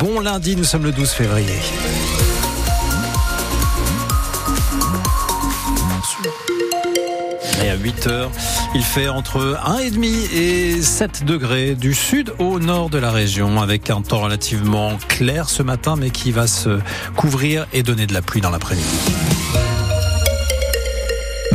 Bon lundi, nous sommes le 12 février. Et à 8 heures, il fait entre 1,5 et 7 degrés du sud au nord de la région avec un temps relativement clair ce matin mais qui va se couvrir et donner de la pluie dans l'après-midi.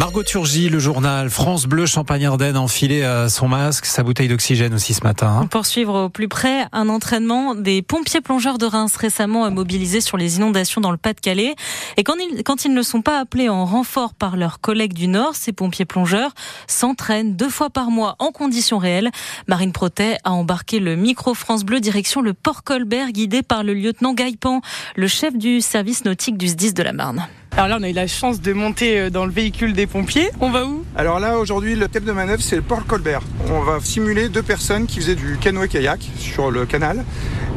Margot le journal France Bleu Champagne-Ardenne enfilé à son masque, sa bouteille d'oxygène aussi ce matin. Hein. Pour suivre au plus près un entraînement des pompiers plongeurs de Reims récemment mobilisés sur les inondations dans le Pas-de-Calais. Et quand ils, quand ils ne sont pas appelés en renfort par leurs collègues du Nord, ces pompiers plongeurs s'entraînent deux fois par mois en conditions réelles. Marine Protet a embarqué le micro France Bleu direction le port Colbert guidé par le lieutenant Gaïpan, le chef du service nautique du SDIS de la Marne. Alors là, on a eu la chance de monter euh, dans le véhicule des pompiers. On va où? Alors là, aujourd'hui, le thème de manœuvre, c'est le port Colbert. On va simuler deux personnes qui faisaient du canoë-kayak sur le canal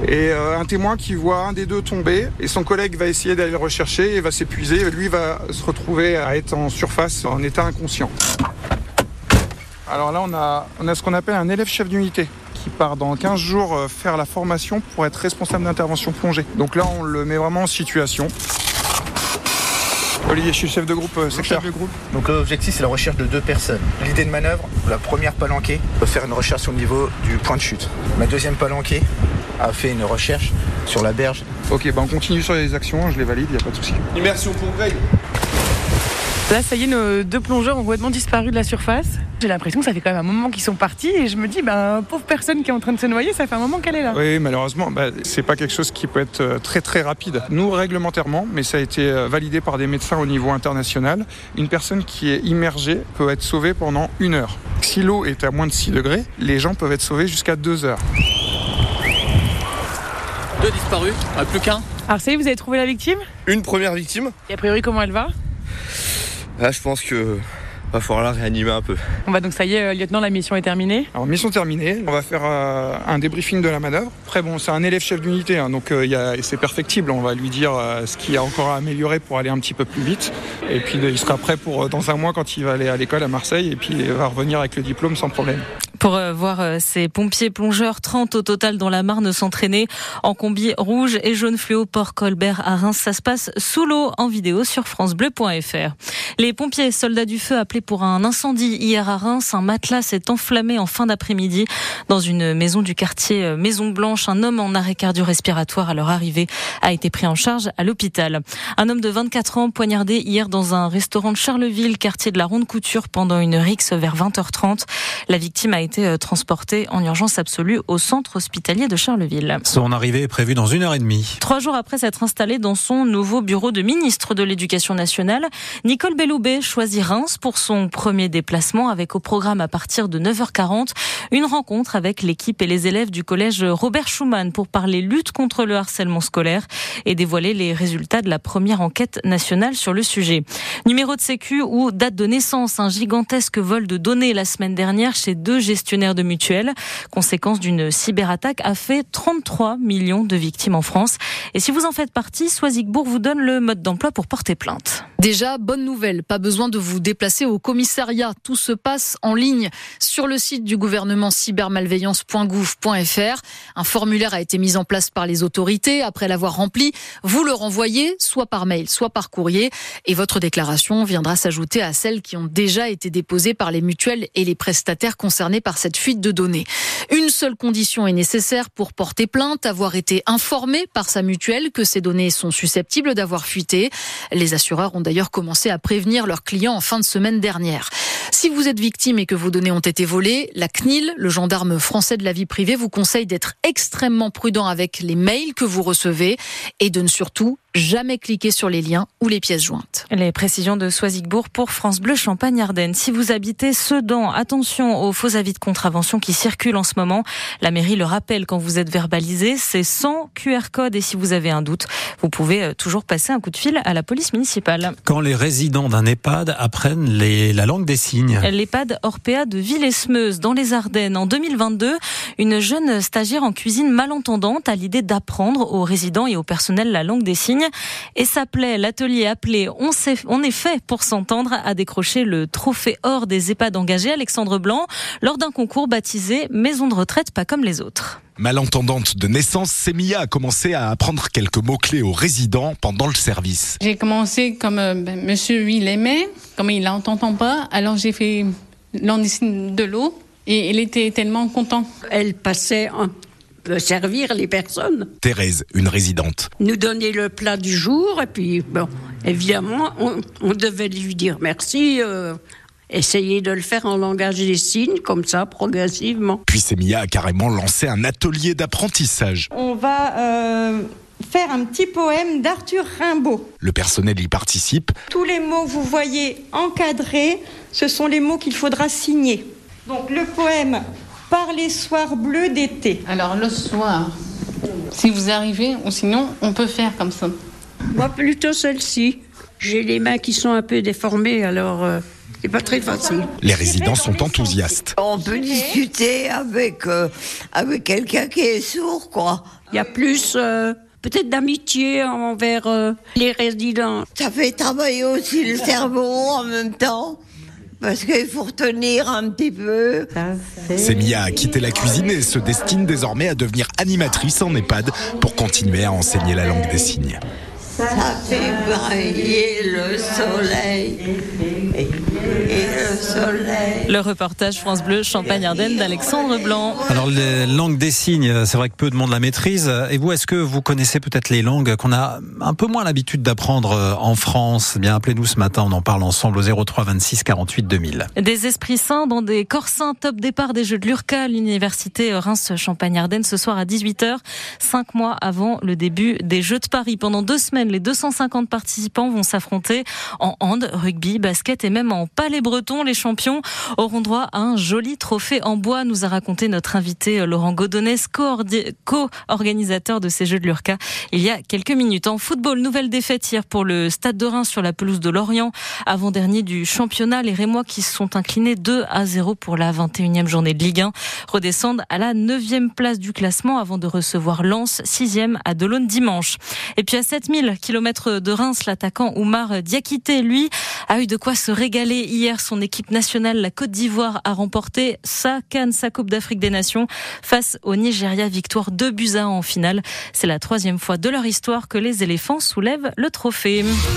et euh, un témoin qui voit un des deux tomber et son collègue va essayer d'aller le rechercher et va s'épuiser. Lui va se retrouver à être en surface en état inconscient. Alors là, on a, on a ce qu'on appelle un élève chef d'unité qui part dans 15 jours euh, faire la formation pour être responsable d'intervention plongée. Donc là, on le met vraiment en situation. Olivier, je suis chef de groupe euh, secteur. de groupe. Donc l'objectif c'est la recherche de deux personnes. L'idée de manœuvre, la première palanquée peut faire une recherche au niveau du point de chute. Ma deuxième palanquée a fait une recherche sur la berge. Ok, bah on continue sur les actions, je les valide, il n'y a pas de souci. Immersion pour Greg. Là, ça y est, nos deux plongeurs ont complètement disparu de la surface. J'ai l'impression que ça fait quand même un moment qu'ils sont partis et je me dis, ben, pauvre personne qui est en train de se noyer, ça fait un moment qu'elle est là. Oui, malheureusement, bah, c'est pas quelque chose qui peut être euh, très très rapide. Nous, réglementairement, mais ça a été euh, validé par des médecins au niveau international, une personne qui est immergée peut être sauvée pendant une heure. Si l'eau est à moins de 6 degrés, les gens peuvent être sauvés jusqu'à deux heures. Deux disparus, ah, plus qu'un. Alors ça y est, vous avez trouvé la victime? Une première victime. Et a priori, comment elle va? Là, je pense que va falloir la réanimer un peu. On va donc ça y est, euh, lieutenant, la mission est terminée. Alors mission terminée, on va faire euh, un débriefing de la manœuvre. Après bon, c'est un élève chef d'unité, hein, donc euh, c'est perfectible. On va lui dire ce qu'il y a encore à améliorer pour aller un petit peu plus vite. Et puis il sera prêt pour dans un mois quand il va aller à l'école à Marseille et puis il va revenir avec le diplôme sans problème. Pour voir ces pompiers plongeurs, 30 au total dans la Marne s'entraîner en combi rouge et jaune fluo Port Colbert à Reims. Ça se passe sous l'eau en vidéo sur francebleu.fr. Les pompiers soldats du feu appelés pour un incendie hier à Reims. Un matelas s'est enflammé en fin d'après-midi dans une maison du quartier euh, Maison Blanche. Un homme en arrêt cardio-respiratoire à leur arrivée a été pris en charge à l'hôpital. Un homme de 24 ans poignardé hier dans un restaurant de Charleville, quartier de la Ronde Couture, pendant une rixe vers 20h30. La victime a été euh, transportée en urgence absolue au centre hospitalier de Charleville. Son arrivée est prévue dans une heure et demie. Trois jours après s'être installé dans son nouveau bureau de ministre de l'Éducation nationale, Nicole Belloubet choisit Reims pour son premier déplacement avec au programme à partir de 9h40 une rencontre avec l'équipe et les élèves du collège Robert Schumann pour parler lutte contre le harcèlement scolaire et dévoiler les résultats de la première enquête nationale sur le sujet. Numéro de sécu ou date de naissance, un gigantesque vol de données la semaine dernière chez deux gestionnaires de mutuelles. Conséquence d'une cyberattaque a fait 33 millions de victimes en France. Et si vous en faites partie, Soisigbourg vous donne le mode d'emploi pour porter plainte. Déjà, bonne nouvelle, pas besoin de vous déplacer au commissariat. Tout se passe en ligne sur le site du gouvernement cybermalveillance.gouv.fr. Un formulaire a été mis en place par les autorités. Après l'avoir rempli, vous le renvoyez soit par mail, soit par courrier et votre déclaration viendra s'ajouter à celles qui ont déjà été déposées par les mutuelles et les prestataires concernés par cette fuite de données. Une seule condition est nécessaire pour porter plainte, avoir été informé par sa mutuelle que ces données sont susceptibles d'avoir fuité. Les assureurs ont d'ailleurs commencé à prévenir leurs clients en fin de semaine dernière. Si vous êtes victime et que vos données ont été volées, la CNIL, le gendarme français de la vie privée, vous conseille d'être extrêmement prudent avec les mails que vous recevez et de ne surtout jamais cliquer sur les liens ou les pièces jointes. Les précisions de Soisigbourg pour France Bleu Champagne-Ardenne. Si vous habitez Sedan, attention aux faux avis de contravention qui circulent en ce moment. La mairie le rappelle quand vous êtes verbalisé, c'est sans QR code et si vous avez un doute, vous pouvez euh, toujours passer un coup de fil à la police municipale. Quand les résidents d'un EHPAD apprennent les, la langue des signes. L'EHPAD Orpea de Villesmeuse dans les Ardennes en 2022, une jeune stagiaire en cuisine malentendante a l'idée d'apprendre aux résidents et au personnel la langue des signes. Et s'appelait l'atelier appelé On, est fait pour s'entendre à décrocher le trophée or des EHPAD engagés Alexandre Blanc lors d'un concours baptisé Maison de retraite pas comme les autres. Malentendante de naissance, Semilla a commencé à apprendre quelques mots-clés aux résidents pendant le service. J'ai commencé comme euh, ben, monsieur, lui, il aimait, comme il n'entend pas, alors j'ai fait l'andicine de l'eau et il était tellement content. Elle passait en servir les personnes. Thérèse, une résidente. Nous donner le plat du jour et puis bon, évidemment, on, on devait lui dire merci. Euh, essayer de le faire en langage des signes, comme ça, progressivement. Puis Semilla a carrément lancé un atelier d'apprentissage. On va euh, faire un petit poème d'Arthur Rimbaud. Le personnel y participe. Tous les mots que vous voyez encadrés, ce sont les mots qu'il faudra signer. Donc le poème Par les soirs bleus d'été. Alors le soir, si vous arrivez, ou sinon on peut faire comme ça. Moi plutôt celle-ci. J'ai les mains qui sont un peu déformées, alors euh, c'est pas très facile. Les résidents sont enthousiastes. On peut discuter avec, euh, avec quelqu'un qui est sourd, quoi. Il y a plus euh, peut-être d'amitié envers euh, les résidents. Ça fait travailler aussi le cerveau en même temps. Parce qu'il faut retenir un petit peu. Semilla a quitté la cuisine et se destine désormais à devenir animatrice en EHPAD pour continuer à enseigner la langue des signes. Ça fait briller le soleil. Le soleil. Le reportage France Bleu Champagne-Ardenne d'Alexandre Blanc. Alors, les langues des signes, c'est vrai que peu de monde la maîtrise. Et vous, est-ce que vous connaissez peut-être les langues qu'on a un peu moins l'habitude d'apprendre euh, en France? Eh Bien, appelez-nous ce matin, on en parle ensemble au 03 26 48 2000. Des esprits saints dans des corps saints, top départ des Jeux de l'URCA à l'université Reims-Champagne-Ardenne ce soir à 18h, cinq mois avant le début des Jeux de Paris. Pendant deux semaines, les 250 participants vont s'affronter en hand, rugby, basket et même en palais breton. Les champions auront droit à un joli trophée en bois, nous a raconté notre invité euh, Laurent Godonès, co-organisateur de ces Jeux de l'URCA, il y a quelques minutes. En football, nouvelle défaite hier pour le Stade de Reims sur la pelouse de Lorient, avant-dernier du championnat. Les Rémois qui se sont inclinés 2 à 0 pour la 21e journée de Ligue 1 redescendent à la 9e place du classement avant de recevoir Lens, 6e à Delaune dimanche. Et puis à 7000 km de Reims, l'attaquant Oumar Diakité, lui, a eu de quoi se régaler hier. Son équipe nationale, la Côte d'Ivoire, a remporté sa canne, sa Coupe d'Afrique des Nations face au Nigeria. Victoire 2 buts à 1 en finale. C'est la troisième fois de leur histoire que les éléphants soulèvent le trophée.